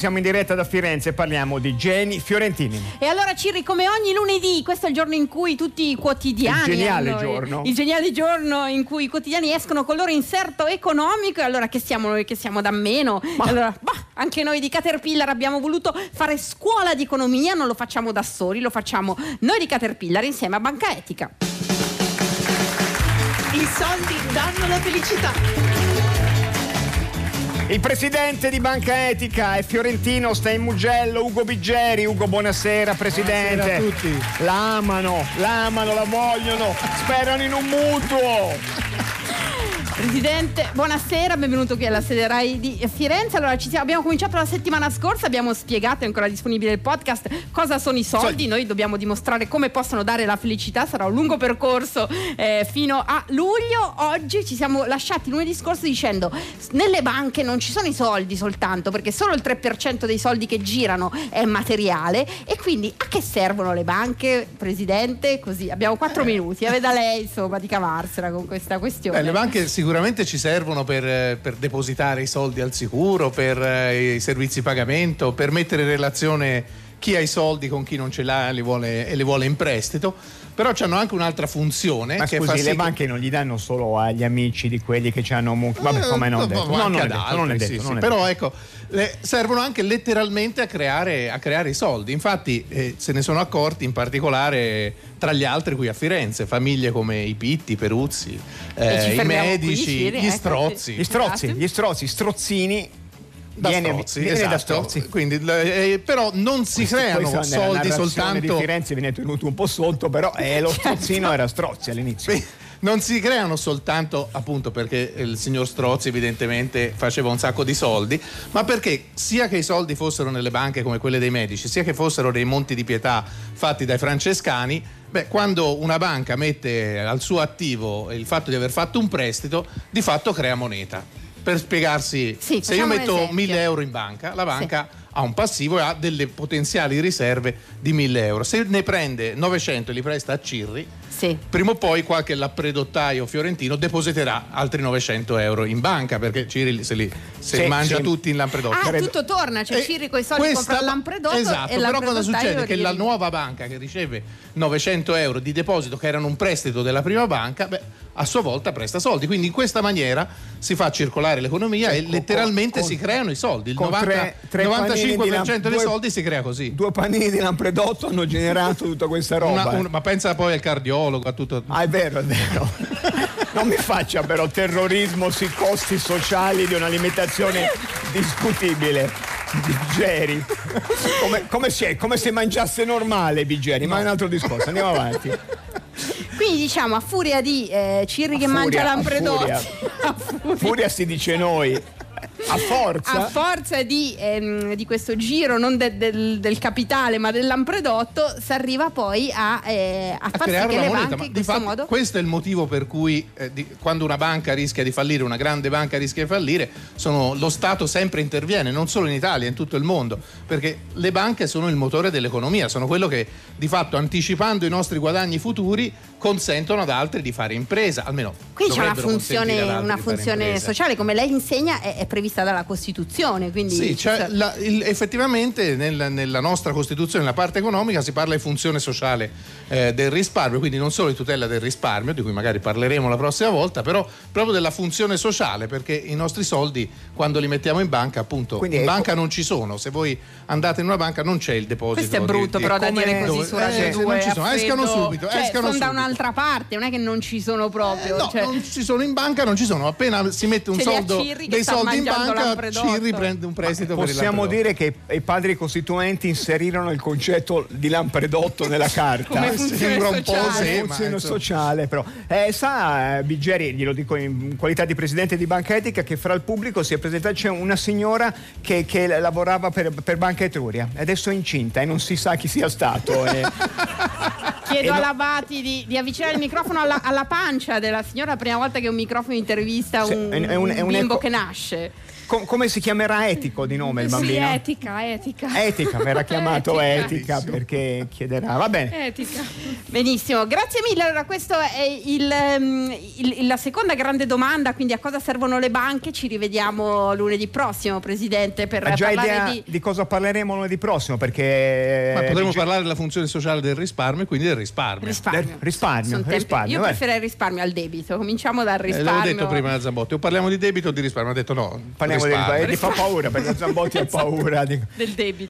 Siamo in diretta da Firenze e parliamo di Geni Fiorentini. E allora Cirri, come ogni lunedì, questo è il giorno in cui tutti i quotidiani... Il geniale hanno- giorno. Il geniale giorno in cui i quotidiani escono con il loro inserto economico e allora che siamo noi che siamo da meno? Allora, bah, anche noi di Caterpillar abbiamo voluto fare scuola di economia, non lo facciamo da soli, lo facciamo noi di Caterpillar insieme a Banca Etica. I soldi danno la felicità. Il presidente di Banca Etica è Fiorentino, sta in Mugello, Ugo Biggeri. Ugo, buonasera presidente. Buonasera a tutti. La amano, la amano, la vogliono, sperano in un mutuo. Presidente, buonasera, benvenuto qui alla sede RAI di Firenze. Allora, ci siamo- abbiamo cominciato la settimana scorsa, abbiamo spiegato, è ancora disponibile il podcast, cosa sono i soldi. Noi dobbiamo dimostrare come possono dare la felicità, sarà un lungo percorso eh, fino a luglio. Oggi ci siamo lasciati lunedì scorso dicendo nelle banche non ci sono i soldi soltanto, perché solo il 3% dei soldi che girano è materiale e quindi a che servono le banche, Presidente? Così, abbiamo quattro minuti, eh, veda lei insomma di cavarsela con questa questione. Beh, le banche sicuramente ci servono per, per depositare i soldi al sicuro, per eh, i servizi pagamento, per mettere in relazione chi ha i soldi con chi non ce l'ha e li vuole, e li vuole in prestito, però hanno anche un'altra funzione Ma che scusi, fa sì le che- banche non gli danno solo agli amici di quelli che ci hanno un Vabbè, come non Eh, detto. No, non anche è detto, altri, non è sì, detto, sì. non è Però detto. ecco, le- servono anche letteralmente a creare, a creare i soldi. Infatti eh, se ne sono accorti in particolare tra gli altri qui a Firenze, famiglie come i Pitti, i Peruzzi, eh, i medici, Ciri, gli ecco. strozzi. Gli strozzi, gli strozzi, strozzini. Da viene, strozzi, viene da esatto. strozzi. Quindi, eh, però non si creano Questa nella soldi soltanto di Firenze viene tenuto un po' sotto, però eh, lo strozzino era strozzi all'inizio. Beh, non si creano soltanto appunto perché il signor Strozzi evidentemente faceva un sacco di soldi, ma perché sia che i soldi fossero nelle banche come quelle dei medici, sia che fossero dei monti di pietà fatti dai francescani, beh, quando una banca mette al suo attivo il fatto di aver fatto un prestito, di fatto crea moneta. Per spiegarsi, Sì, se io metto esempio. 1000 euro in banca, la banca ha un passivo e ha delle potenziali riserve di 1000 euro. Se ne prende 900 e li presta a Cirri, Sì. prima o poi qualche lappredottaio fiorentino depositerà altri 900 euro in banca perché Ciri se li se Sì, mangia sì. tutti in lampredotto. Ah, credo- tutto torna, cioè E Cirri con i soldi questa- compra il lampredotto esatto, e però cosa succede? Che la nuova banca che riceve 900 euro di deposito che erano un prestito della prima banca, beh, a sua volta presta soldi. Quindi in questa maniera si fa circolare l'economia Cioè, e letteralmente con- si creano i soldi. Il con 90 tre- tre 95% panini di dei soldi si crea così. Due panini di lampredotto hanno generato tutta questa roba. Una- un- ma pensa poi al cardiologo, a tutto. Ah, è vero, è vero. Non mi faccia però terrorismo sui costi sociali di un'alimentazione discutibile. Biggeri. Come, come, se, come se mangiasse normale Biggeri, ma è un altro discorso. Andiamo avanti. Quindi diciamo a furia di eh, Cirri che A furia, mangia a lampredotti, furia. a furia- Furia si dice noi. A forza. a forza di, ehm, di questo giro non de- del, del capitale ma del lampredotto si arriva poi a, eh, a a far sì creare che una le moneta. banche in di questo fatto modo questo è il motivo per cui eh, di- quando una banca rischia di fallire, una grande banca rischia di fallire, sono- lo Stato sempre interviene, non solo in Italia, in tutto il mondo, perché le banche sono il motore dell'economia, sono quello che di fatto anticipando i nostri guadagni futuri consentono ad altri di fare impresa, almeno Quindi c'è una funzione, una funzione sociale, come lei insegna, è, è prevista dalla Costituzione. Quindi Sì, cioè, la- il- effettivamente nel- nella nostra Costituzione, nella parte economica, si parla di funzione sociale eh, del risparmio, quindi non solo di tutela del risparmio, di cui magari parleremo la prossima volta, però proprio della funzione sociale, perché i nostri soldi quando li mettiamo in banca, appunto, Quindi in banca non ci sono. Se voi andate in una banca non c'è il deposito. Questo è brutto di- però da dire così su eh, se 2 non ci sono, escano freddo. subito, Cioè, escano sono da subito. un'altra parte, non è che non ci sono proprio. No, cioè- non ci sono in banca, non ci sono. Appena si mette un ha soldo, dei soldi in banca, lampredotto. Cirri prende un prestito per Possiamo dire che i padri costituenti inserirono il concetto di lampredotto nella carta. Sembra un po' sociale. sì, ma funzione sociale però Eh, sa eh, Biggeri glielo dico in qualità di presidente di Banca Etica che fra il pubblico si è presentata c'è una signora che, che lavorava per, per Banca Etruria adesso è incinta e non si sa chi sia stato eh. Chiedo E no- all'Abati di, di avvicinare il microfono alla, alla pancia della signora la prima volta che un microfono intervista Sì, un, è- è un- è un un bimbo eco- che nasce. Com- come si chiamerà etico di nome il Sì, bambino? etica, etica. Etica, verrà chiamato Etica. etica, perché chiederà. Va bene. Etica. Benissimo, grazie mille. Allora, questa è il, ehm, il- la seconda grande domanda, quindi a cosa servono le banche? Ci rivediamo lunedì prossimo, Presidente, per Ha già parlare idea di... di... cosa parleremo lunedì prossimo? Perché Ma potremmo eh, parlare della funzione sociale del risparmio e quindi del risparmio. Risparmio. Del risparmio, Sono tempi- risparmio, Io preferirei il risparmio al debito. Cominciamo dal Eh, risparmio. l'avevo detto prima la Zambotti, o parliamo di debito o di risparmio? Ha detto no. parliamo risparmio. eh, di fa paura perché Zambotti ha paura di, del debito.